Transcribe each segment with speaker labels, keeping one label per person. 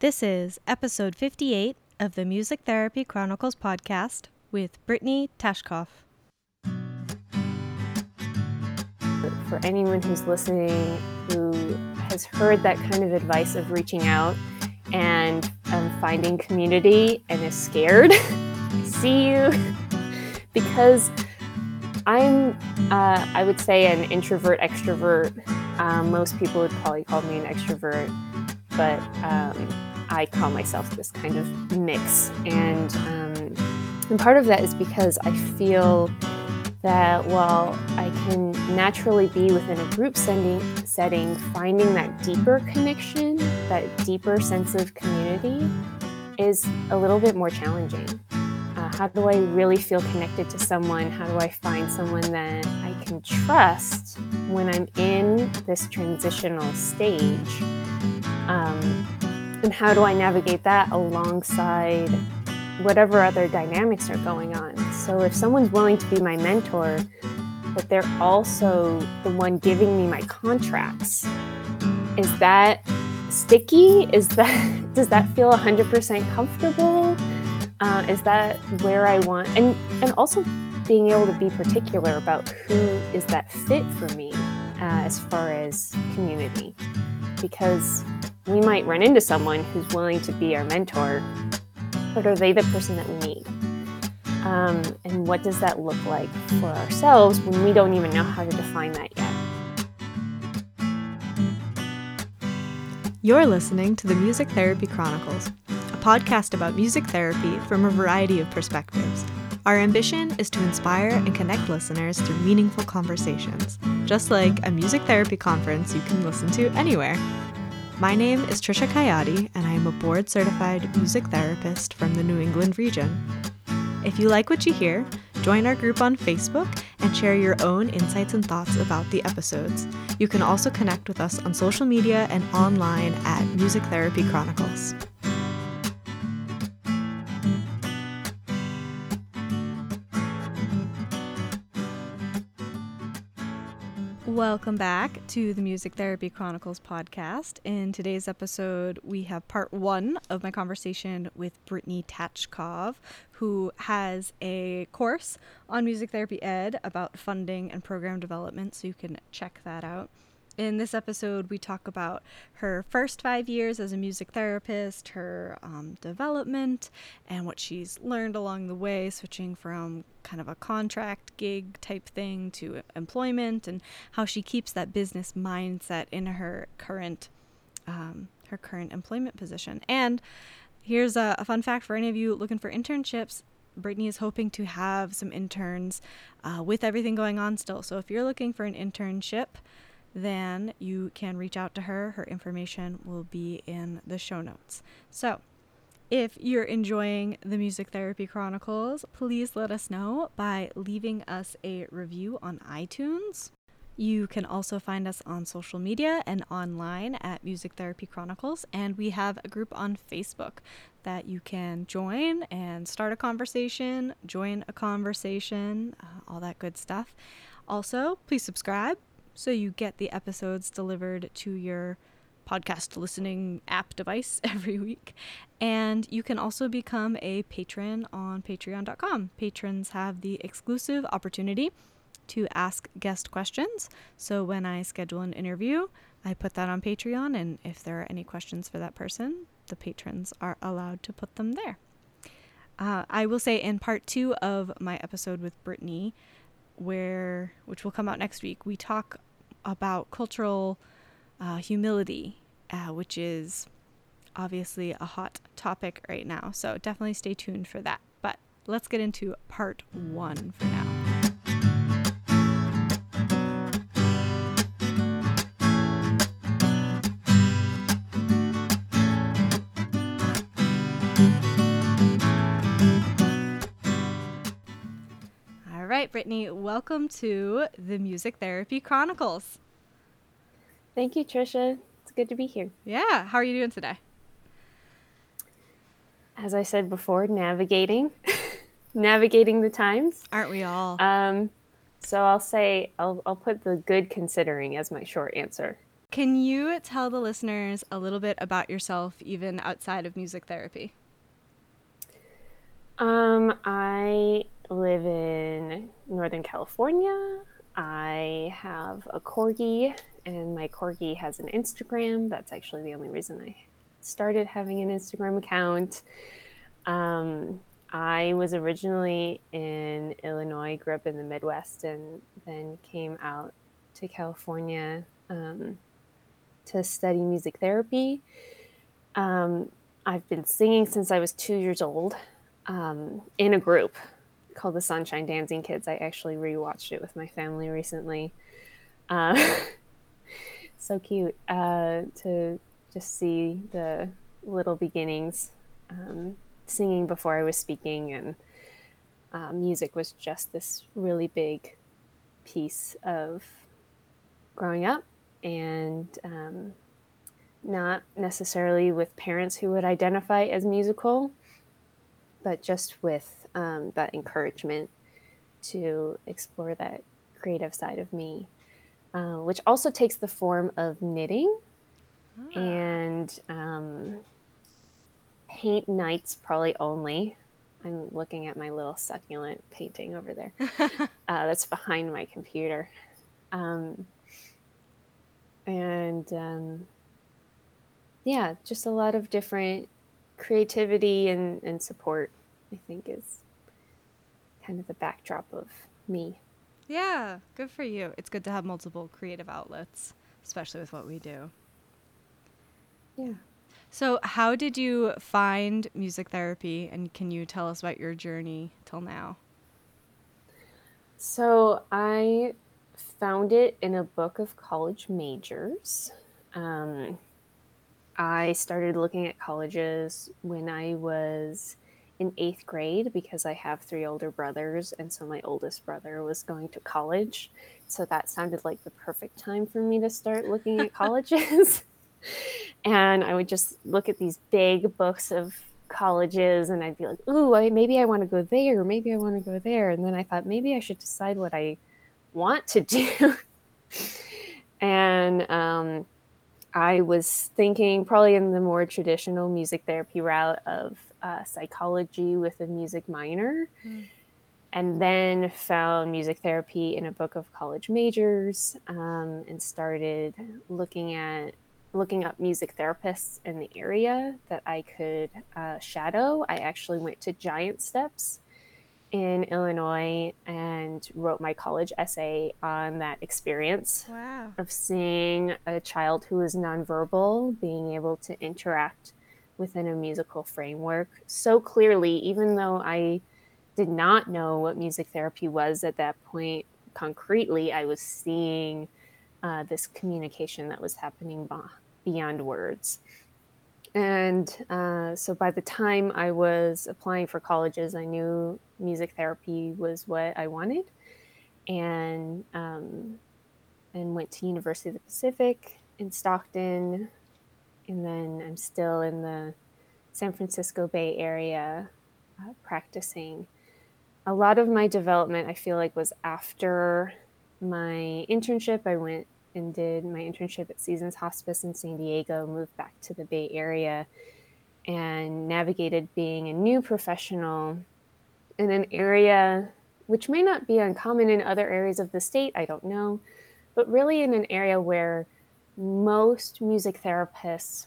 Speaker 1: This is episode 58 of the Music Therapy Chronicles podcast with Brittany Tashkov.
Speaker 2: For anyone who's listening who has heard that kind of advice of reaching out and um, finding community and is scared, see you because I'm, uh, I would say, an introvert extrovert. Um, most people would probably call me an extrovert, but um, I call myself this kind of mix. And, um, and part of that is because I feel that while I can naturally be within a group setting, setting, finding that deeper connection, that deeper sense of community is a little bit more challenging. Uh, how do I really feel connected to someone? How do I find someone that I can trust when I'm in this transitional stage? Um, and how do I navigate that alongside whatever other dynamics are going on? So if someone's willing to be my mentor, but they're also the one giving me my contracts, is that sticky? Is that does that feel 100% comfortable? Uh, is that where I want? And and also being able to be particular about who is that fit for me uh, as far as community, because we might run into someone who's willing to be our mentor, but are they the person that we need? Um, and what does that look like for ourselves when we don't even know how to define that yet?
Speaker 1: You're listening to the Music Therapy Chronicles, a podcast about music therapy from a variety of perspectives. Our ambition is to inspire and connect listeners through meaningful conversations, just like a music therapy conference you can listen to anywhere. My name is Trisha Kayati, and I am a board certified music therapist from the New England region. If you like what you hear, join our group on Facebook and share your own insights and thoughts about the episodes. You can also connect with us on social media and online at Music Therapy Chronicles. Welcome back to the Music Therapy Chronicles podcast. In today's episode, we have part one of my conversation with Brittany Tachkov, who has a course on music therapy ed about funding and program development, so you can check that out. In this episode, we talk about her first five years as a music therapist, her um, development, and what she's learned along the way, switching from kind of a contract gig type thing to employment, and how she keeps that business mindset in her current um, her current employment position. And here's a, a, fun fact for any of you looking for internships. Brittany is hoping to have some interns uh, with everything going on still. So if you're looking for an internship, then you can reach out to her. Her information will be in the show notes. So, if you're enjoying the Music Therapy Chronicles, please let us know by leaving us a review on iTunes. You can also find us on social media and online at Music Therapy Chronicles, and we have a group on Facebook that you can join and start a conversation, join a conversation, uh, all that good stuff. Also, please subscribe so you get the episodes delivered to your podcast listening app device every week. And you can also become a patron on patreon.com. Patrons have the exclusive opportunity to ask guest questions. So when I schedule an interview, I put that on Patreon. And if there are any questions for that person, the patrons are allowed to put them there. Uh, I will say in part two of my episode with Brittany, where which will come out next week, we talk about cultural uh, humility, uh, which is obviously a hot topic right now. So definitely stay tuned for that. But let's get into part one for now. Welcome to the Music Therapy Chronicles.
Speaker 2: Thank you, Trisha. It's good to be here.
Speaker 1: Yeah. How are you doing today?
Speaker 2: As I said before, navigating, navigating the times.
Speaker 1: Aren't we all?
Speaker 2: Um, so I'll say I'll I'll put the good considering as my short answer.
Speaker 1: Can you tell the listeners a little bit about yourself, even outside of music therapy?
Speaker 2: Um, I live in Northern California. I have a corgi, and my corgi has an Instagram. That's actually the only reason I started having an Instagram account. Um, I was originally in Illinois, grew up in the Midwest, and then came out to California um, to study music therapy. Um, I've been singing since I was two years old um, in a group called the Sunshine Dancing Kids. I actually rewatched it with my family recently. Uh, so cute uh, to just see the little beginnings, um, singing before I was speaking, and uh, music was just this really big piece of growing up, and um, not necessarily with parents who would identify as musical, but just with um, that encouragement to explore that creative side of me, uh, which also takes the form of knitting ah. and um, paint nights, probably only. I'm looking at my little succulent painting over there. uh, that's behind my computer. Um, and um, yeah, just a lot of different creativity and, and support, I think, is kind of the backdrop of me.
Speaker 1: Yeah, good for you. It's good to have multiple creative outlets, especially with what we do.
Speaker 2: Yeah.
Speaker 1: So, how did you find music therapy, and can you tell us about your journey till now?
Speaker 2: So, I found it in a book of college majors. Um, I started looking at colleges when I was in eighth grade because I have three older brothers, and so my oldest brother was going to college. So that sounded like the perfect time for me to start looking at colleges. and I would just look at these big books of colleges and I'd be like, ooh, I, maybe I want to go there, maybe I want to go there. And then I thought maybe I should decide what I want to do. and um, I was thinking probably in the more traditional music therapy route of uh, psychology with a music minor. Mm. And then found music therapy in a book of college majors um, and started looking at looking up music therapists in the area that I could uh, shadow. I actually went to Giant Steps in Illinois and wrote my college essay on that experience
Speaker 1: wow.
Speaker 2: of seeing a child who is nonverbal being able to interact within a musical framework so clearly, even though I did not know what music therapy was at that point concretely, I was seeing uh, this communication that was happening beyond words. And uh, so by the time I was applying for colleges, I knew music therapy was what I wanted, and um, and went to University of the Pacific in Stockton, and then I'm still in the San Francisco Bay Area uh, practicing. A lot of my development, I feel like, was after my internship. I went and did my internship at Seasons Hospice in San Diego, moved back to the Bay Area, and navigated being a new professional in an area which may not be uncommon in other areas of the state, I don't know, but really in an area where most music therapists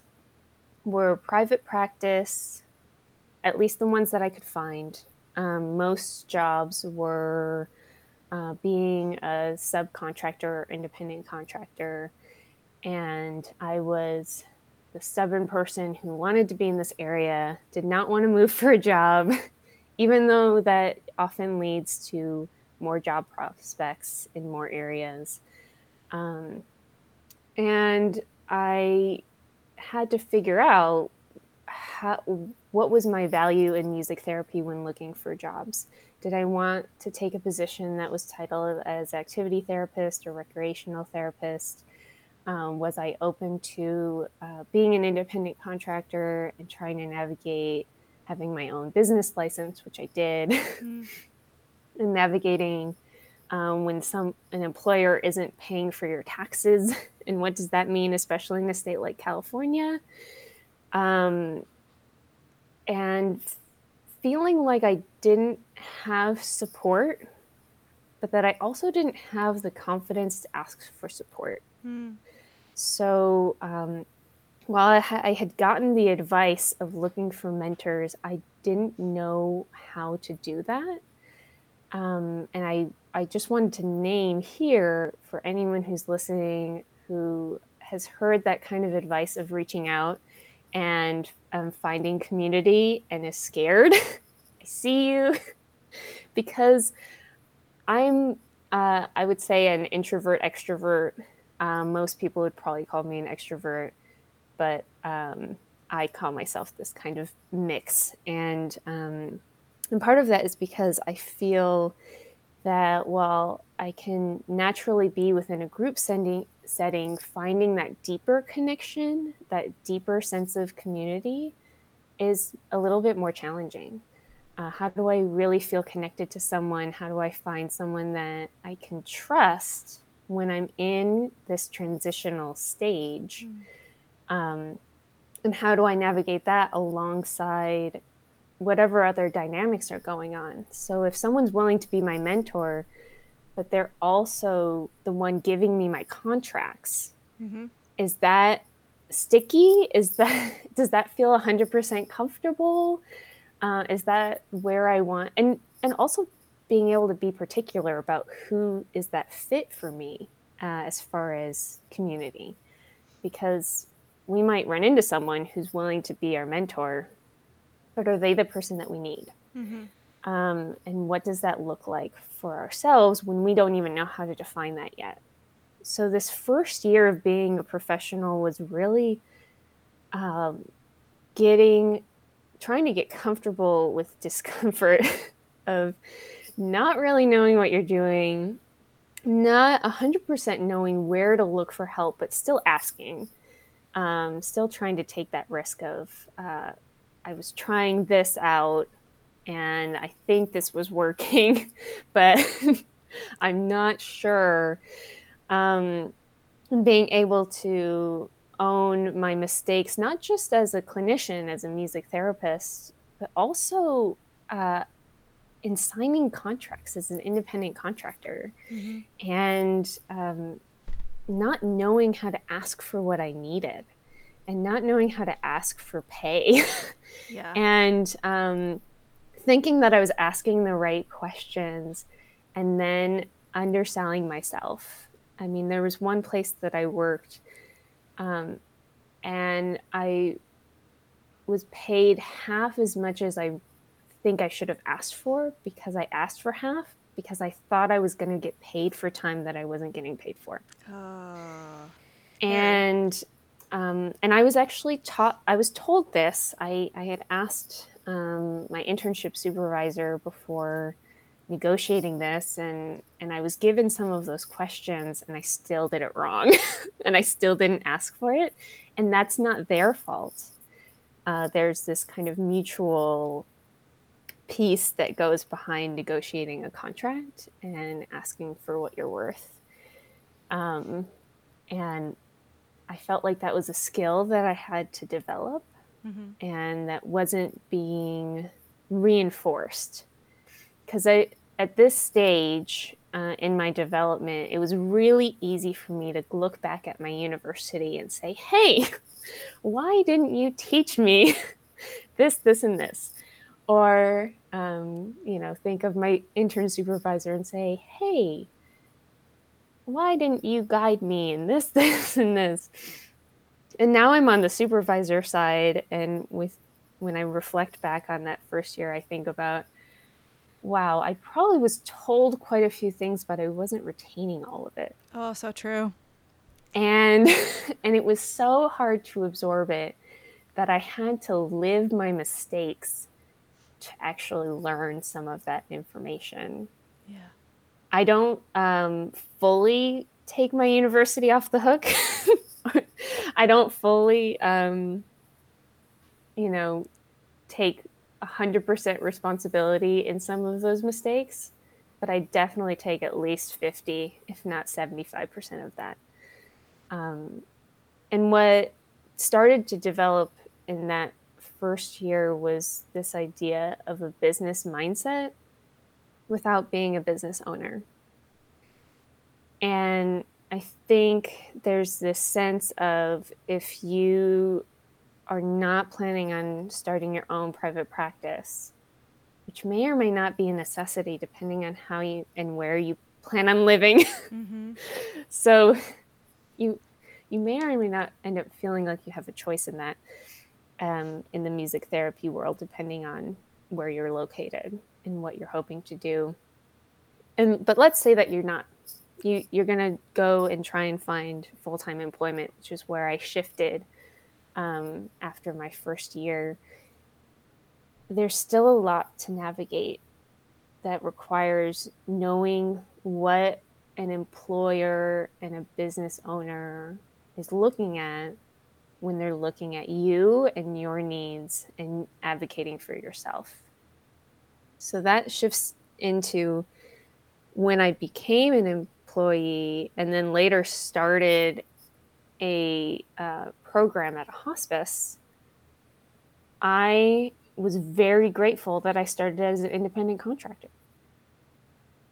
Speaker 2: were private practice, at least the ones that I could find. Um, most jobs were uh, being a subcontractor or independent contractor. And I was the stubborn person who wanted to be in this area, did not want to move for a job, even though that often leads to more job prospects in more areas. Um, and I had to figure out how, what was my value in music therapy when looking for jobs. Did I want to take a position that was titled as activity therapist or recreational therapist? Um, was I open to uh, being an independent contractor and trying to navigate having my own business license, which I did, mm. and navigating um, when some an employer isn't paying for your taxes and what does that mean especially in a state like california? Um, and feeling like i didn't have support but that i also didn't have the confidence to ask for support. Mm. so um, while I, ha- I had gotten the advice of looking for mentors i didn't know how to do that um, and I, I just wanted to name here for anyone who's listening who has heard that kind of advice of reaching out and um, finding community and is scared. I see you because I'm, uh, I would say, an introvert extrovert. Um, most people would probably call me an extrovert, but um, I call myself this kind of mix. And um, and part of that is because I feel that while I can naturally be within a group sending, setting, finding that deeper connection, that deeper sense of community is a little bit more challenging. Uh, how do I really feel connected to someone? How do I find someone that I can trust when I'm in this transitional stage? Mm. Um, and how do I navigate that alongside whatever other dynamics are going on. So if someone's willing to be my mentor, but they're also the one giving me my contracts, mm-hmm. is that sticky? Is that does that feel 100% comfortable? Uh, is that where I want and and also being able to be particular about who is that fit for me uh, as far as community, because we might run into someone who's willing to be our mentor but are they the person that we need? Mm-hmm. Um, and what does that look like for ourselves when we don't even know how to define that yet? So, this first year of being a professional was really um, getting, trying to get comfortable with discomfort of not really knowing what you're doing, not 100% knowing where to look for help, but still asking, um, still trying to take that risk of, uh, I was trying this out and I think this was working, but I'm not sure. Um, being able to own my mistakes, not just as a clinician, as a music therapist, but also uh, in signing contracts as an independent contractor mm-hmm. and um, not knowing how to ask for what I needed and not knowing how to ask for pay. yeah. And um, thinking that I was asking the right questions and then underselling myself. I mean, there was one place that I worked um, and I was paid half as much as I think I should have asked for because I asked for half because I thought I was going to get paid for time that I wasn't getting paid for. Oh. And um, and I was actually taught, I was told this. I, I had asked um, my internship supervisor before negotiating this, and, and I was given some of those questions, and I still did it wrong. and I still didn't ask for it. And that's not their fault. Uh, there's this kind of mutual piece that goes behind negotiating a contract and asking for what you're worth. Um, and I felt like that was a skill that I had to develop mm-hmm. and that wasn't being reinforced. Because I, at this stage uh, in my development, it was really easy for me to look back at my university and say, hey, why didn't you teach me this, this, and this? Or, um, you know, think of my intern supervisor and say, hey, why didn't you guide me in this, this, and this? And now I'm on the supervisor side, and with when I reflect back on that first year, I think about, wow, I probably was told quite a few things, but I wasn't retaining all of it.
Speaker 1: Oh, so true.
Speaker 2: And and it was so hard to absorb it that I had to live my mistakes to actually learn some of that information.
Speaker 1: Yeah.
Speaker 2: I don't um, fully take my university off the hook. I don't fully, um, you know, take 100% responsibility in some of those mistakes. but I definitely take at least 50, if not 75% of that. Um, and what started to develop in that first year was this idea of a business mindset without being a business owner. And I think there's this sense of if you are not planning on starting your own private practice, which may or may not be a necessity depending on how you and where you plan on living. Mm-hmm. so you you may or may not end up feeling like you have a choice in that um, in the music therapy world, depending on where you're located and what you're hoping to do. And but let's say that you're not you you're gonna go and try and find full time employment, which is where I shifted um, after my first year. There's still a lot to navigate that requires knowing what an employer and a business owner is looking at when they're looking at you and your needs and advocating for yourself. So that shifts into when I became an employee and then later started a uh, program at a hospice, I was very grateful that I started as an independent contractor.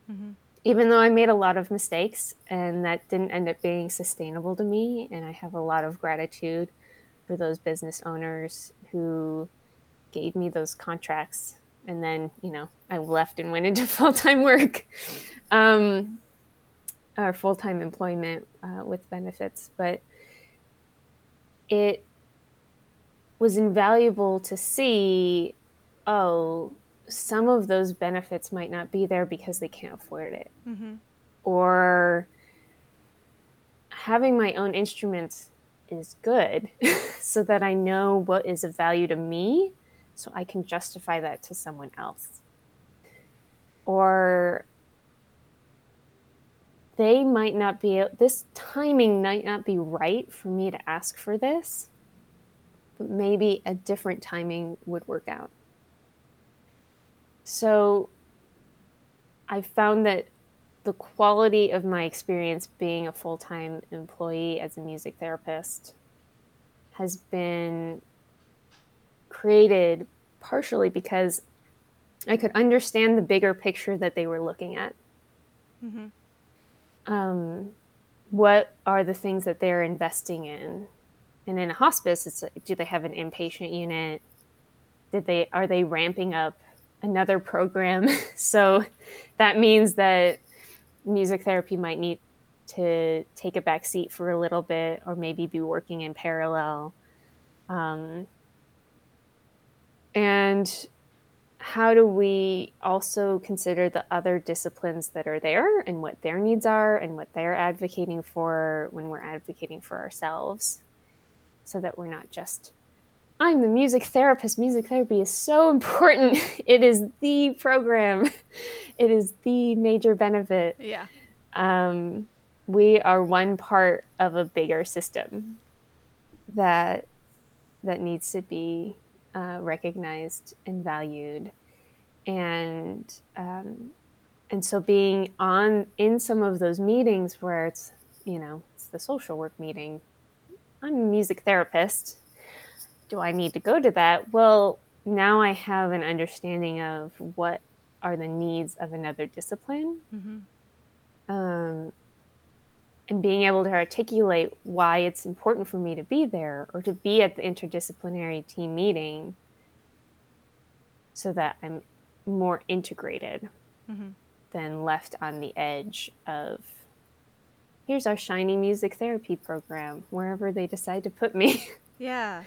Speaker 2: Mm-hmm. Even though I made a lot of mistakes and that didn't end up being sustainable to me, and I have a lot of gratitude for those business owners who gave me those contracts. And then, you know, I left and went into full time work. Um, or full time employment uh, with benefits, but it was invaluable to see oh, some of those benefits might not be there because they can't afford it. Mm-hmm. Or having my own instruments is good so that I know what is of value to me so I can justify that to someone else. Or they might not be this timing might not be right for me to ask for this but maybe a different timing would work out so i found that the quality of my experience being a full-time employee as a music therapist has been created partially because i could understand the bigger picture that they were looking at. Mm-hmm. Um, what are the things that they're investing in? And in a hospice it's like, do they have an inpatient unit? Did they are they ramping up another program? So that means that music therapy might need to take a back seat for a little bit or maybe be working in parallel. Um, and how do we also consider the other disciplines that are there and what their needs are and what they're advocating for when we're advocating for ourselves? So that we're not just i'm the music therapist. Music therapy is so important. It is the program. It is the major benefit.
Speaker 1: Yeah.
Speaker 2: Um, we are one part of a bigger system that that needs to be uh, recognized and valued. And um, and so being on in some of those meetings where it's you know it's the social work meeting i'm a music therapist. Do i need to go to that? Well now i have an understanding of what are the needs of another discipline. Mm-hmm. um, and being able to articulate why it's important for me to be there or to be at the interdisciplinary team meeting so that I'm more integrated mm-hmm. than left on the edge of here's our shiny music therapy program wherever they decide to put me.
Speaker 1: Yeah.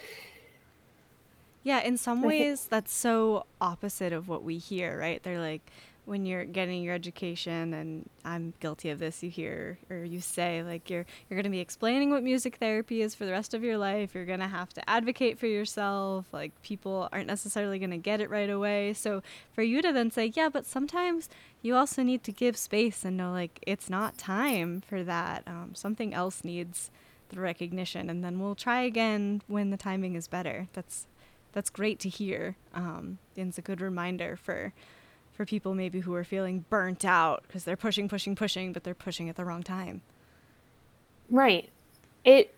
Speaker 1: Yeah, in some ways that's so opposite of what we hear, right? They're like when you're getting your education and I'm guilty of this you hear or you say like you're you're going to be explaining what music therapy is for the rest of your life. You're going to have to advocate for yourself. Like people aren't necessarily going to get it right away. So for you to then say yeah but sometimes you also need to give space and know like it's not time for that. Um, something else needs the recognition and then we'll try again when the timing is better. That's that's great to hear. Um, and it's a good reminder for for people maybe who are feeling burnt out because they're pushing, pushing, pushing, but they're pushing at the wrong time.
Speaker 2: Right. It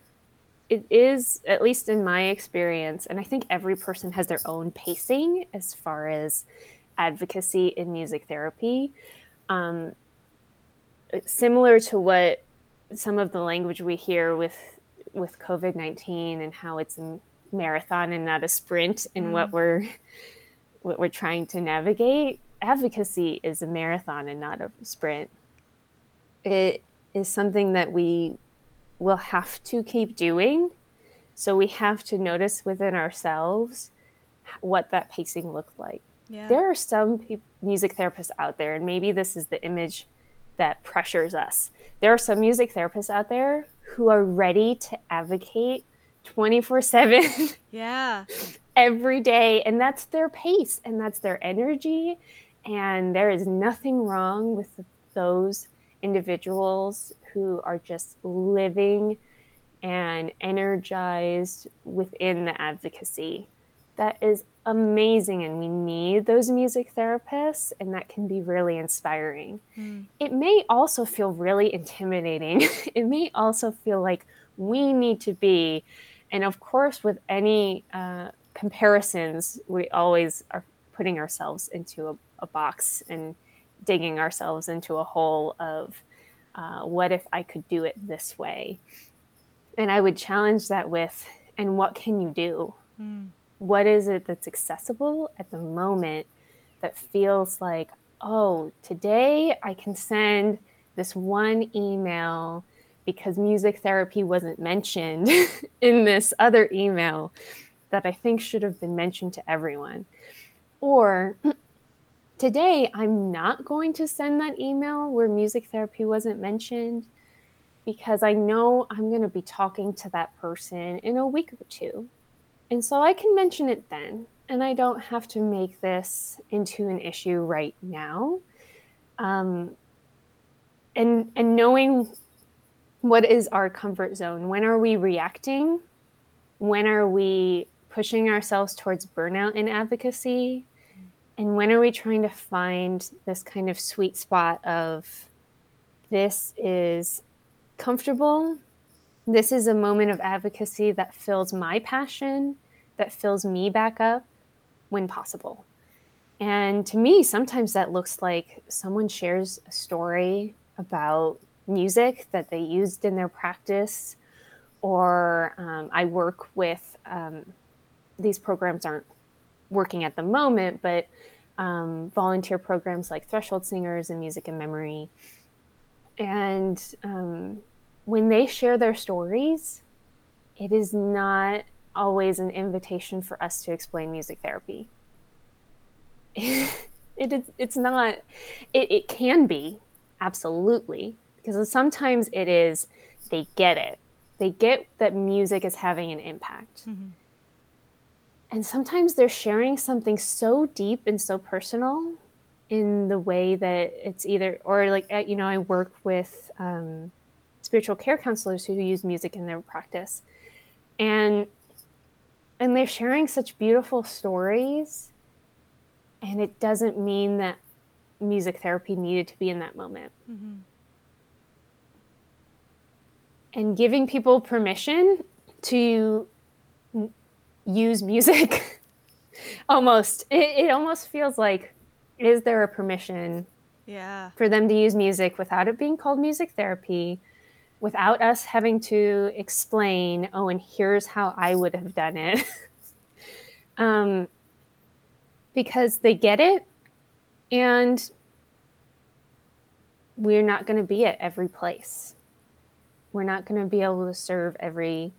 Speaker 2: it is at least in my experience and I think every person has their own pacing as far as advocacy in music therapy. Um, similar to what some of the language we hear with with COVID nineteen and how it's a marathon and not a sprint, and mm. what we're what we're trying to navigate. Advocacy is a marathon and not a sprint. It is something that we will have to keep doing. So we have to notice within ourselves what that pacing looked like. Yeah. There are some pe- music therapists out there, and maybe this is the image that pressures us. There are some music therapists out there who are ready to advocate 24 7.
Speaker 1: Yeah.
Speaker 2: every day. And that's their pace and that's their energy. And there is nothing wrong with those individuals who are just living and energized within the advocacy. That is amazing and we need those music therapists and that can be really inspiring. Mm. It may also feel really intimidating. it may also feel like we need to be and of course with any uh, comparisons we always are putting ourselves into a, a, box and digging ourselves into a hole of uh, what if I could do it this way? And I would challenge that with, and what can you do? Mm what is it that's accessible at the moment that feels like, oh, today I can send this one email because music therapy wasn't mentioned in this other email that I think should have been mentioned to everyone. Or today I'm not going to send that email where music therapy wasn't mentioned because I know I'm going to be talking to that person in a week or two. And so I can mention it then, and I don't have to make this into an issue right now. Um, and and knowing what is our comfort zone, when are we reacting? When are we pushing ourselves towards burnout in advocacy? And when are we trying to find this kind of sweet spot of this is comfortable this is a moment of advocacy that fills my passion, that fills me back up when possible. And to me, sometimes that looks like someone shares a story about music that they used in their practice, or um, I work with um, these programs aren't working at the moment, but um, volunteer programs like Threshold Singers and Music and Memory. And um, when they share their stories, it is not always an invitation for us to explain music therapy. it is, it's not, it, it can be, absolutely, because sometimes it is, they get it. They get that music is having an impact. Mm-hmm. And sometimes they're sharing something so deep and so personal in the way that it's either, or like, you know, I work with, um, spiritual care counselors who use music in their practice and and they're sharing such beautiful stories and it doesn't mean that music therapy needed to be in that moment mm-hmm. and giving people permission to use music almost it, it almost feels like is there a permission
Speaker 1: yeah
Speaker 2: for them to use music without it being called music therapy without us having to explain, oh, and here's how I would have done it. um, because they get it and we're not going to be at every place. We're not going to be able to serve every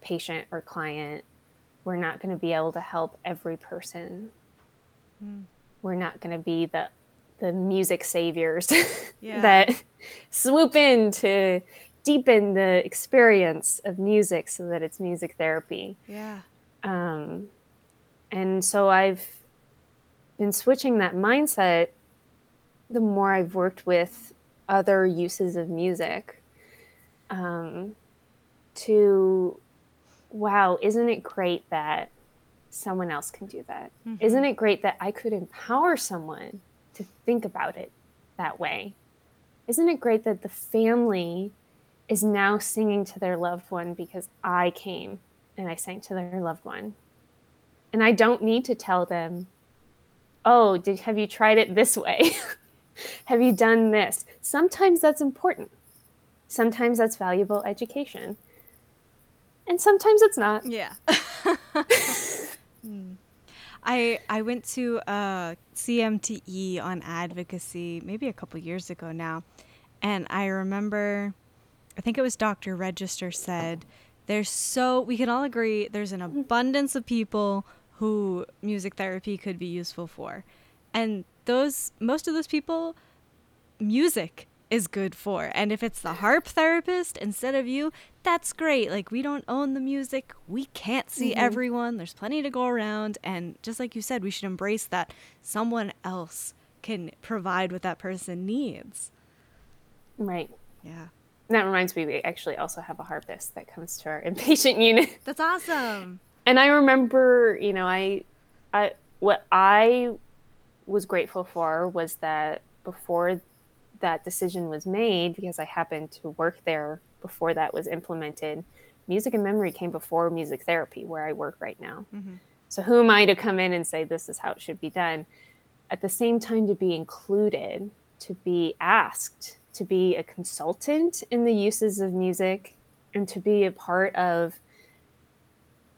Speaker 2: patient or client. We're not going to be able to help every person. Mm. We're not going to be the the music saviors yeah. that swoop in to deepen the experience of music so that it's music therapy.
Speaker 1: Yeah.
Speaker 2: Um, and so I've been switching that mindset the more I've worked with other uses of music um, to, wow, isn't it great that someone else can do that? Mm-hmm. not it great that I could empower someone to think about it that way. Isn't it great that the family is now singing to their loved one because I came and I sang to their loved one? And I don't need to tell them, oh, did, have you tried it this way? have you done this? Sometimes that's important. Sometimes that's valuable education. And sometimes it's not.
Speaker 1: Yeah. mm. I I went to a CMTE on advocacy maybe a couple years ago now, and I remember, I think it was Dr. Register said, "There's so we can all agree there's an mm-hmm. abundance of people who music therapy could be useful for, and those most of those people, music is good for. And if it's the harp therapist instead of you, that's great. Like, we don't own the music. We can't see mm-hmm. everyone. There's plenty to go around. And just like you said, we should embrace that someone else can provide what that person needs.
Speaker 2: Right.
Speaker 1: Yeah.
Speaker 2: And That reminds me, we actually also have a harpist that comes to our inpatient unit.
Speaker 1: That's awesome.
Speaker 2: And I remember, you know, I, I, what I was grateful for was that before that decision was made, because I happened to work there before that was implemented, music and memory came before music therapy, where I work right now. Mm-hmm. So, who am I to come in and say this is how it should be done? At the same time, to be included, to be asked, to be a consultant in the uses of music, and to be a part of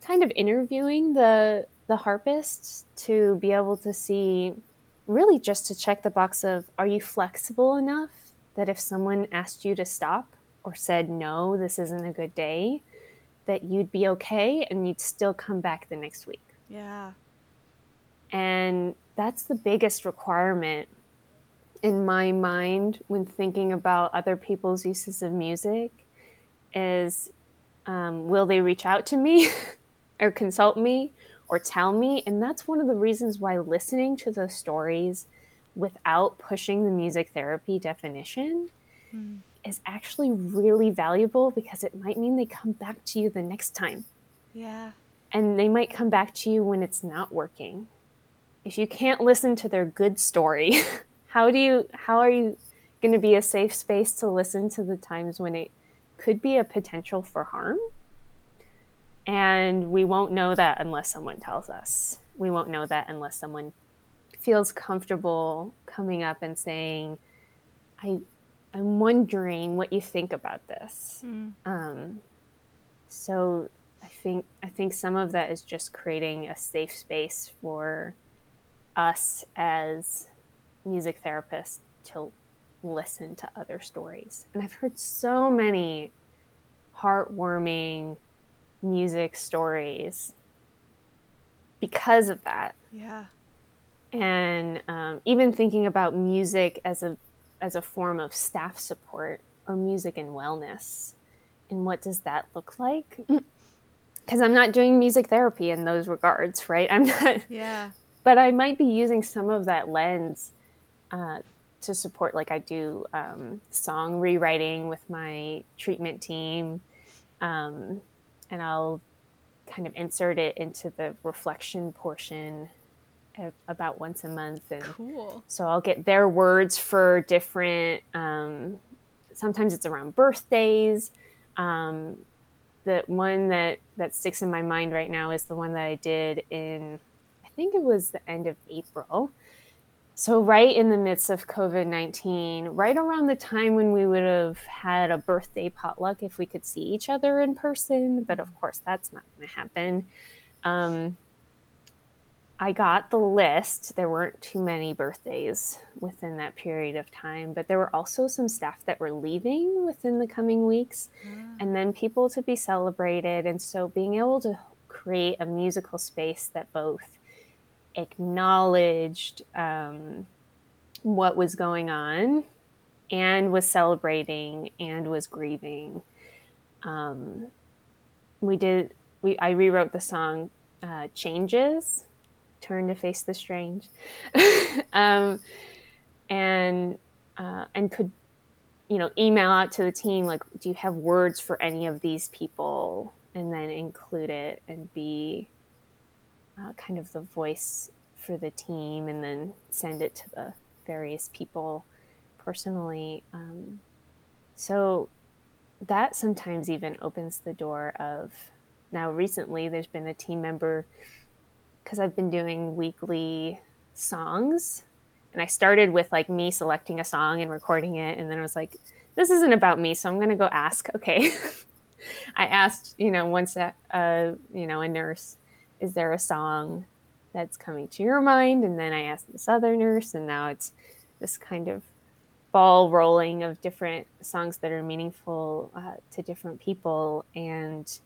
Speaker 2: kind of interviewing the the harpists to be able to see really just to check the box of are you flexible enough that if someone asked you to stop or said no this isn't a good day that you'd be okay and you'd still come back the next week?
Speaker 1: Yeah.
Speaker 2: And that's the biggest requirement in my mind when thinking about other people's uses of music is um, will they reach out to me or consult me or tell me. And that's one of the reasons why listening to those stories without pushing the music therapy definition mm. is actually really valuable because it might mean they come back to you the next time.
Speaker 1: Yeah.
Speaker 2: And they might come back to you when it's not working. If you can't listen to their good story, how do you how are you going to be a safe space to listen to the times when it could be a potential for harm? And we won't know that unless someone tells us. We won't know that unless someone feels comfortable coming up and saying, I, I'm wondering what you think about this. Mm. Um, so I think I think some of that is just creating a safe space for us as music therapists to listen to other stories. And I've heard so many heartwarming music stories because of that.
Speaker 1: Yeah.
Speaker 2: And um, even thinking about music as a as a form of staff support or music and wellness, and what does that look like? Because I'm not doing music therapy in those regards, right? I'm not.
Speaker 1: Yeah.
Speaker 2: But I might be using some of that lens uh, to support, like I do um, song rewriting with my treatment team. Um, and I'll kind of insert it into the reflection portion about once a month. And
Speaker 1: cool.
Speaker 2: So I'll get their words for different, um, sometimes it's around birthdays. Um, the one that, that sticks in my mind right now is the one that I did in, I think it was the end of April. So, right in the midst of COVID 19, right around the time when we would have had a birthday potluck if we could see each other in person, but of course that's not going to happen. Um, I got the list. There weren't too many birthdays within that period of time, but there were also some staff that were leaving within the coming weeks, yeah. and then people to be celebrated. And so, being able to create a musical space that both acknowledged um, what was going on and was celebrating and was grieving. Um, we did. We I rewrote the song uh, "Changes," "Turn to Face the Strange," um, and uh, and could you know email out to the team like, do you have words for any of these people, and then include it and be uh, kind of the voice for the team and then send it to the various people personally. Um, so that sometimes even opens the door of now recently there's been a team member because I've been doing weekly songs and I started with like me selecting a song and recording it and then I was like this isn't about me so I'm going to go ask okay I asked you know once a uh, you know a nurse is there a song that's coming to your mind and then I asked this other nurse and now it's this kind of ball rolling of different songs that are meaningful uh, to different people and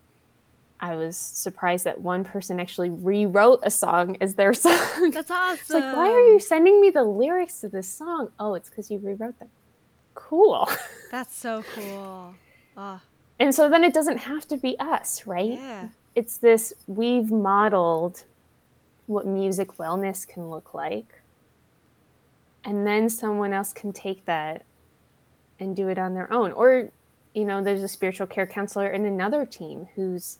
Speaker 2: I was surprised that one person actually rewrote a song as their song.
Speaker 1: That's awesome.
Speaker 2: It's like, why are you sending me the lyrics to this song? Oh, it's because you rewrote them. Cool.
Speaker 1: That's so cool. Oh.
Speaker 2: And so then it doesn't have to be us, right?
Speaker 1: Yeah.
Speaker 2: It's this we've modeled what music wellness can look like. And then someone else can take that and do it on their own. Or, you know, there's a spiritual care counselor in another team who's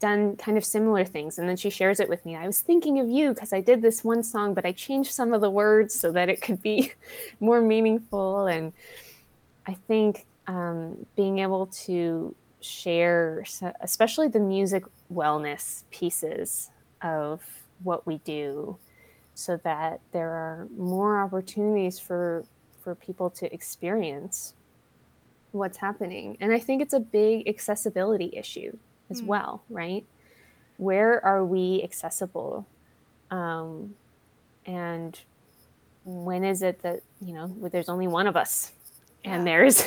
Speaker 2: done kind of similar things and then she shares it with me i was thinking of you because i did this one song but i changed some of the words so that it could be more meaningful and i think um, being able to share especially the music wellness pieces of what we do so that there are more opportunities for for people to experience what's happening and i think it's a big accessibility issue as mm. well, right? Where are we accessible? Um, and when is it that, you know, there's only one of us yeah. and there's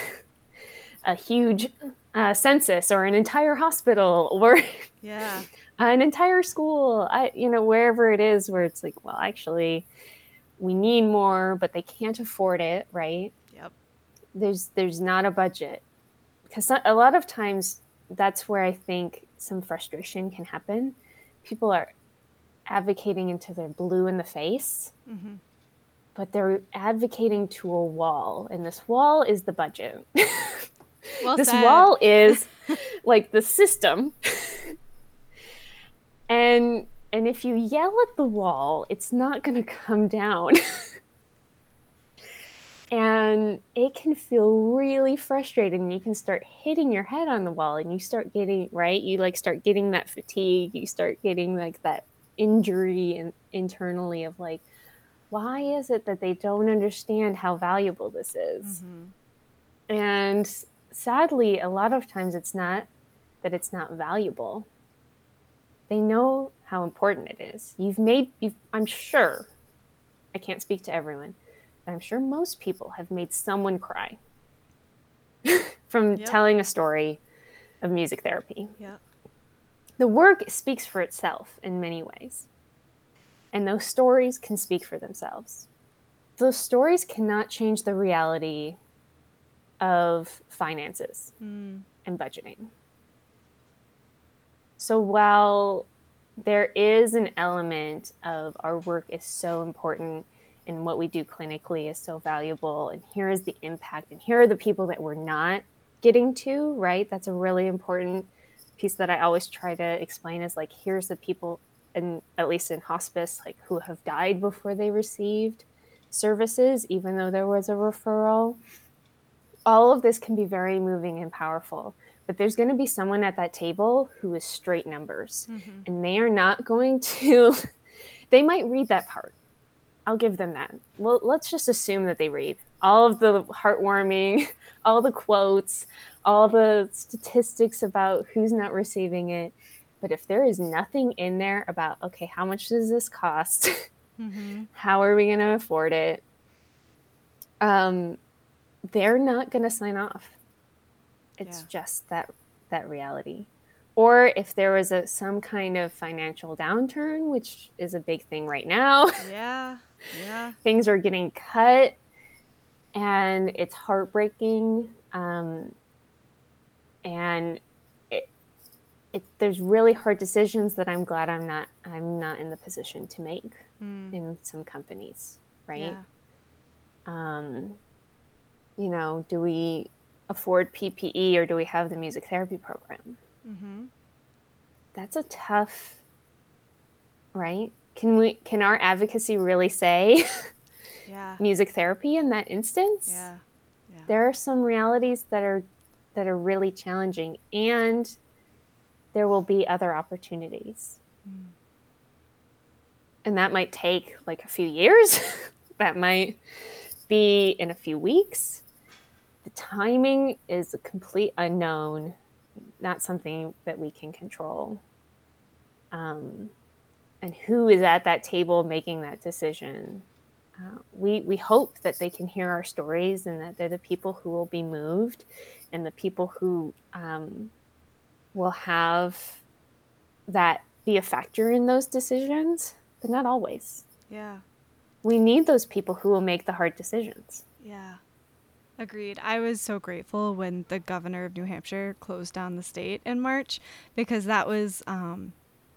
Speaker 2: a huge uh, census or an entire hospital or
Speaker 1: yeah
Speaker 2: an entire school i you know wherever it is where it's like well actually we need more but they can't afford it right
Speaker 1: yep
Speaker 2: there's there's not a budget because a lot of times that's where I think some frustration can happen. People are advocating until they're blue in the face, mm-hmm. but they're advocating to a wall, and this wall is the budget. Well this said. wall is like the system. and and if you yell at the wall, it's not going to come down and it can feel really frustrating you can start hitting your head on the wall and you start getting right you like start getting that fatigue you start getting like that injury and internally of like why is it that they don't understand how valuable this is mm-hmm. and sadly a lot of times it's not that it's not valuable they know how important it is you've made you've, i'm sure i can't speak to everyone but I'm sure most people have made someone cry from yep. telling a story of music therapy.
Speaker 1: Yeah.
Speaker 2: The work speaks for itself in many ways. And those stories can speak for themselves. Those stories cannot change the reality of finances mm. and budgeting. So while there is an element of our work is so important and what we do clinically is so valuable and here is the impact and here are the people that we're not getting to right that's a really important piece that i always try to explain is like here's the people and at least in hospice like who have died before they received services even though there was a referral all of this can be very moving and powerful but there's going to be someone at that table who is straight numbers mm-hmm. and they are not going to they might read that part I'll give them that. Well, let's just assume that they read all of the heartwarming, all the quotes, all the statistics about who's not receiving it. But if there is nothing in there about, okay, how much does this cost? Mm-hmm. How are we going to afford it? Um, they're not going to sign off. It's yeah. just that that reality or if there was a some kind of financial downturn which is a big thing right now
Speaker 1: yeah yeah
Speaker 2: things are getting cut and it's heartbreaking um, and it, it, there's really hard decisions that i'm glad i'm not i'm not in the position to make mm. in some companies right yeah. um, you know do we afford ppe or do we have the music therapy program Mm-hmm. That's a tough, right? Can we? Can our advocacy really say?
Speaker 1: yeah.
Speaker 2: music therapy in that instance.
Speaker 1: Yeah. Yeah.
Speaker 2: There are some realities that are that are really challenging and there will be other opportunities.
Speaker 1: Mm.
Speaker 2: And that might take like a few years. that might be in a few weeks. The timing is a complete unknown, not something that we can control. Um, and who is at that table making that decision? Uh, we we hope that they can hear our stories and that they're the people who will be moved, and the people who um, will have that be a factor in those decisions, but not always.
Speaker 1: Yeah.
Speaker 2: We need those people who will make the hard decisions.
Speaker 1: Yeah. Agreed. I was so grateful when the governor of New Hampshire closed down the state in March because that was, um,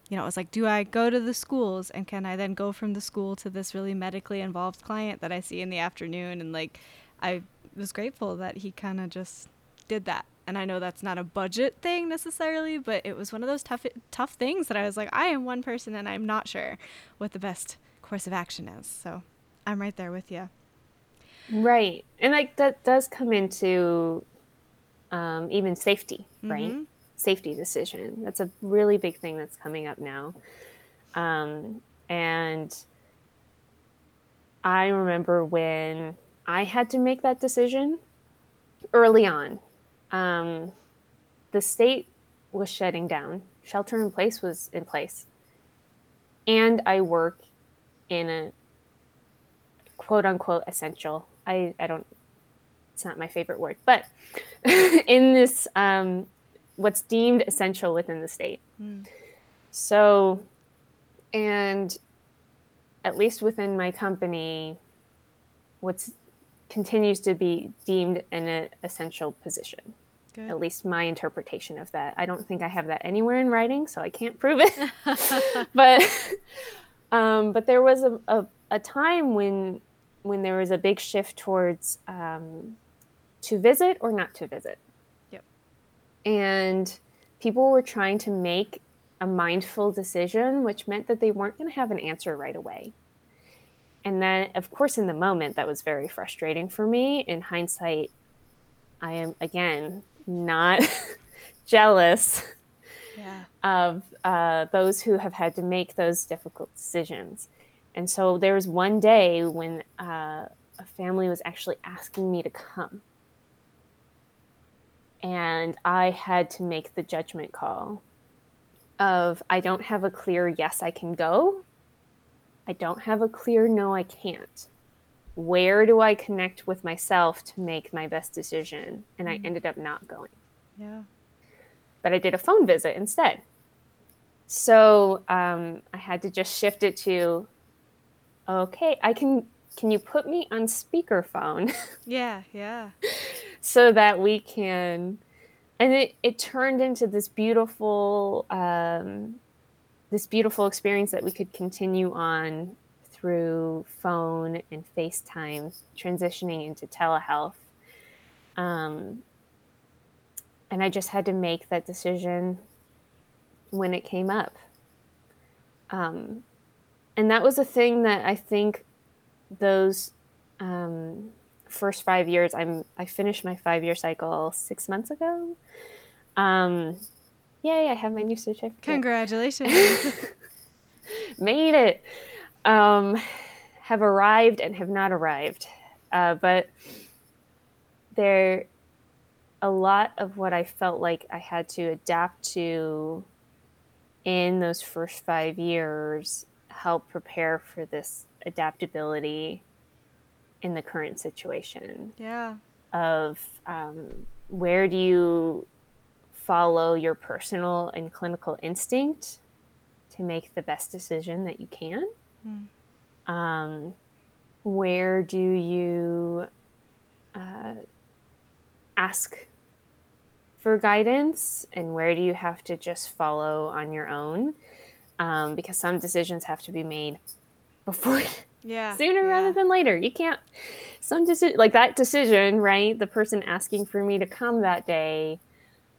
Speaker 1: you know, it was like, do I go to the schools and can I then go from the school to this really medically involved client that I see in the afternoon? And like, I was grateful that he kind of just did that. And I know that's not a budget thing necessarily, but it was one of those tough, tough things that I was like, I am one person and I'm not sure what the best course of action is. So I'm right there with you.
Speaker 2: Right. And like that does come into um, even safety, right?
Speaker 1: Mhm.
Speaker 2: Safety decision. That's a really big thing that's coming up now. Um, and I remember when I had to make that decision early on. Um, the state was shutting down, shelter in place was in place. And I work in a quote unquote essential. I, I don't, it's not my favorite word, but in this, um, what's deemed essential within the state.
Speaker 1: Mm.
Speaker 2: So, and at least within my company, what's continues to be deemed an essential position.
Speaker 1: Good.
Speaker 2: At least my interpretation of that. I don't think I have that anywhere in writing, so I can't prove it. but um, but there was a, a, a time when when there was a big shift towards um, to visit or not to visit.
Speaker 1: Yep.
Speaker 2: And people were trying to make a mindful decision, which meant that they weren't going to have an answer right away. And then, of course, in the moment, that was very frustrating for me. In hindsight, I am again not jealous
Speaker 1: yeah.
Speaker 2: of uh, those who have had to make those difficult decisions. And so there was one day when uh, a family was actually asking me to come. And I had to make the judgment call of I don't have a clear yes, I can go. I don't have a clear no, I can't. Where do I connect with myself to make my best decision? And I
Speaker 1: Mm.
Speaker 2: ended up not going
Speaker 1: Yeah.
Speaker 2: but I did a phone visit instead. So um, I had to just shift it to, okay, I can. Can you put me on speakerphone
Speaker 1: Yeah. Yeah.
Speaker 2: so that we can? And it, it turned into this beautiful, um, this beautiful experience that we could continue on through phone and FaceTime, transitioning into telehealth. Um, and I just had to make that decision when it came up. Um, and that was a thing that I think those um, first five years. I'm I finished my five year cycle six months ago. Um, yay! I have my new certificate.
Speaker 1: Congratulations.
Speaker 2: Made it. Um, have arrived and have not arrived, uh, but there a lot of what I felt like I had to adapt to in those first five years help prepare for this adaptability in the current situation
Speaker 1: yeah.
Speaker 2: of um, where do you follow your personal and clinical instinct to make the best decision that you can
Speaker 1: Mm.
Speaker 2: um, where do you uh, ask for guidance and where do you have to just follow on your own um, because some decisions have to be made before
Speaker 1: Yeah.
Speaker 2: sooner
Speaker 1: yeah.
Speaker 2: rather than later you can't some decision like that decision right the person asking for me to come that day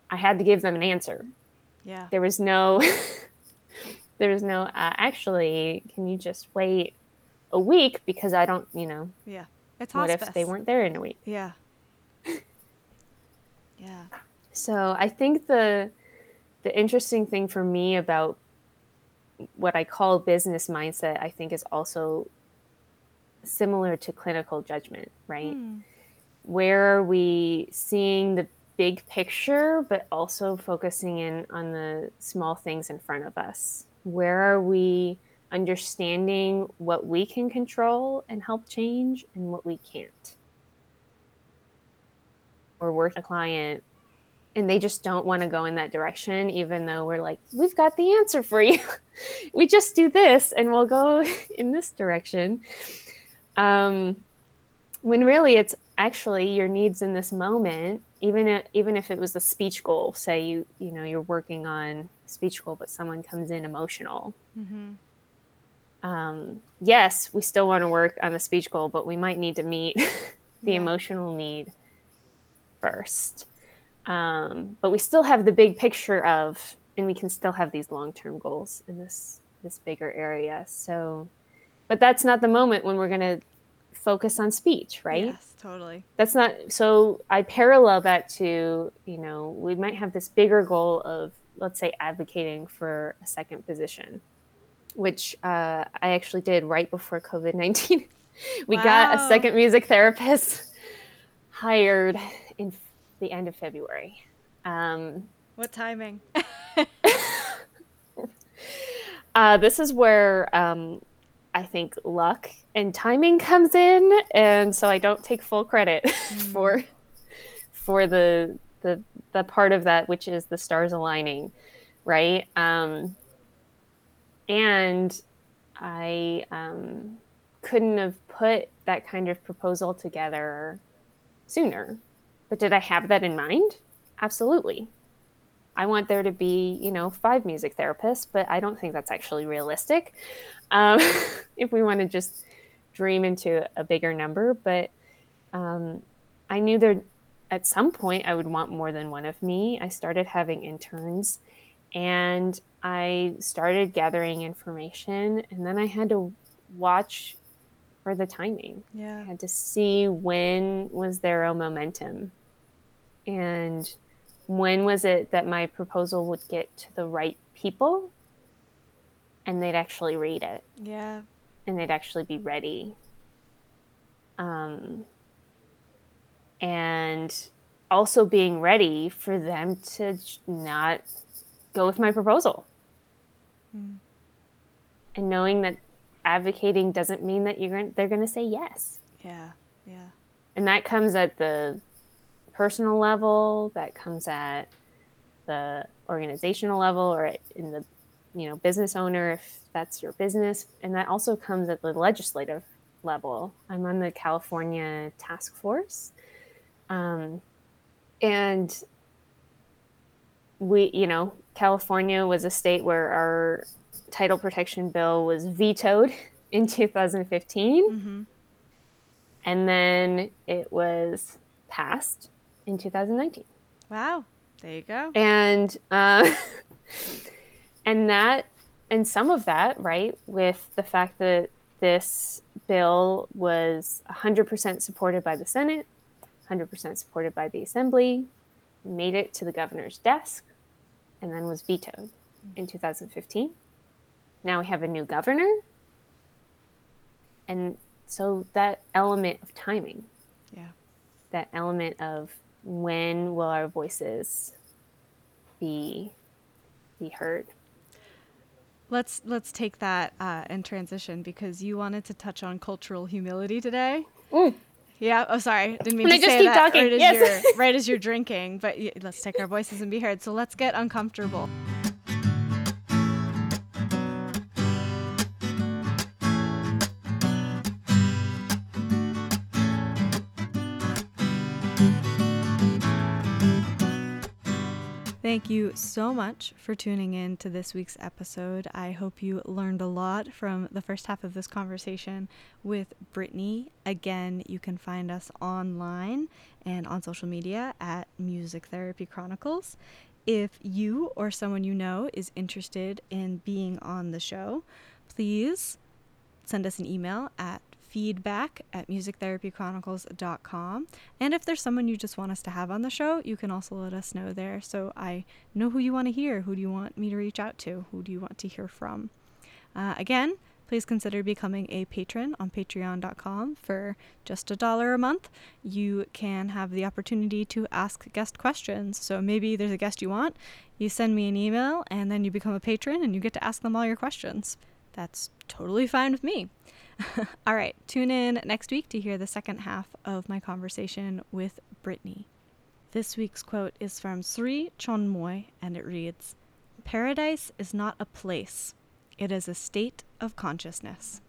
Speaker 2: i had to give them an answer
Speaker 1: Yeah.
Speaker 2: there was no there was no uh, actually can you just wait a week because I don't, you know,
Speaker 1: Yeah. It's
Speaker 2: what
Speaker 1: hospice.
Speaker 2: if they weren't there in a week?
Speaker 1: Yeah. Yeah.
Speaker 2: So I think the the interesting thing for me about what I call business mindset, I think is also similar to clinical judgment, right?
Speaker 1: Hmm.
Speaker 2: Where are we seeing the big picture, but also focusing in on the small things in front of us? Where are we understanding what we can control and help change and what we can't? Or work with a client and they just don't want to go in that direction, even though we're like, we've got the answer for you. we just do this and we'll go in this direction. Um, when really it's actually your needs in this moment, even if, even if it was a speech goal, say you you know you're working on a speech goal, but someone comes in emotional.
Speaker 1: Mm-hmm.
Speaker 2: Um, yes, we still want to work on the speech goal, but we might need to meet the
Speaker 1: Yeah.
Speaker 2: emotional need first. Um, but we still have the big picture of, and we can still have these long-term goals in this this bigger area. So, but that's not the moment when we're going to focus on speech, right?
Speaker 1: Yes, totally.
Speaker 2: That's not. So I parallel that to you know we might have this bigger goal of let's say advocating for a second position, which uh, I actually did right before COVID nineteen. we got a second music therapist hired in the end of February. Um,
Speaker 1: What timing?
Speaker 2: uh, this is where um, I think luck and timing comes in, and so I don't take full credit for for the the the part of that which is the stars aligning, right? Um, and I um, couldn't have put that kind of proposal together sooner. But did I have that in mind? Absolutely. I want there to be, you know, five music therapists, but I don't think that's actually realistic. Um, if we want to just dream into a bigger number, but um, I knew there at some point I would want more than one of me. I started having interns and I started gathering information, and then I had to watch for the timing. Yeah. I
Speaker 1: Yeah.
Speaker 2: had to see when was there a momentum and when was it that my proposal would get to the right people and they'd actually read it
Speaker 1: Yeah.
Speaker 2: and they'd actually be ready um, and also being ready for them to not go with my proposal
Speaker 1: Mm.
Speaker 2: and knowing that advocating doesn't mean that you're going they're going to say yes
Speaker 1: Yeah. Yeah.
Speaker 2: and that comes at the personal level that comes at the organizational level or in the you know business owner if that's your business. And that also comes at the legislative level. I'm on the california task force. Um, and we you know california was a state where our title protection bill was vetoed in 2015
Speaker 1: Mm-hmm.
Speaker 2: and then it was passed in 2019
Speaker 1: Wow. There you go.
Speaker 2: and uh, and that and some of that right with the fact that this bill was 100% supported by the senate 100% supported by the assembly made it to the governor's desk and then was vetoed in 2015 now we have a new governor and so that element of timing
Speaker 1: Yeah.
Speaker 2: that element of when will our voices be be heard
Speaker 1: Let's let's take that uh, and transition because you wanted to touch on cultural humility today.
Speaker 2: Mm.
Speaker 1: Yeah. Oh, sorry. Didn't mean
Speaker 2: And
Speaker 1: to
Speaker 2: I just
Speaker 1: say
Speaker 2: keep
Speaker 1: that
Speaker 2: talking.
Speaker 1: right as
Speaker 2: Yes.
Speaker 1: you're right as you're drinking. But let's take our voices and be heard. So let's get uncomfortable. Thank you so much for tuning in to this week's episode. I hope you learned a lot from the first half of this conversation with Brittany. Again, you can find us online and on social media at Music Therapy Chronicles. If you or someone you know is interested in being on the show, please send us an email at feedback at musictherapychronicles.com. And if there's someone you just want us to have on the show, you can also let us know there so I know who you want to hear. Who do you want me to reach out to? Who do you want to hear from? Uh, again, please consider becoming a patron on patreon.com for just a dollar a month. You can have the opportunity to ask guest questions. So maybe there's a guest you want, you send me an email, and then you become a patron and you get to ask them all your questions. That's totally fine with me. all right, tune in next week to hear the second half of my conversation with Brittany. This week's quote is from Sri Chinmoy and it reads Paradise is not a place, it is a state of consciousness.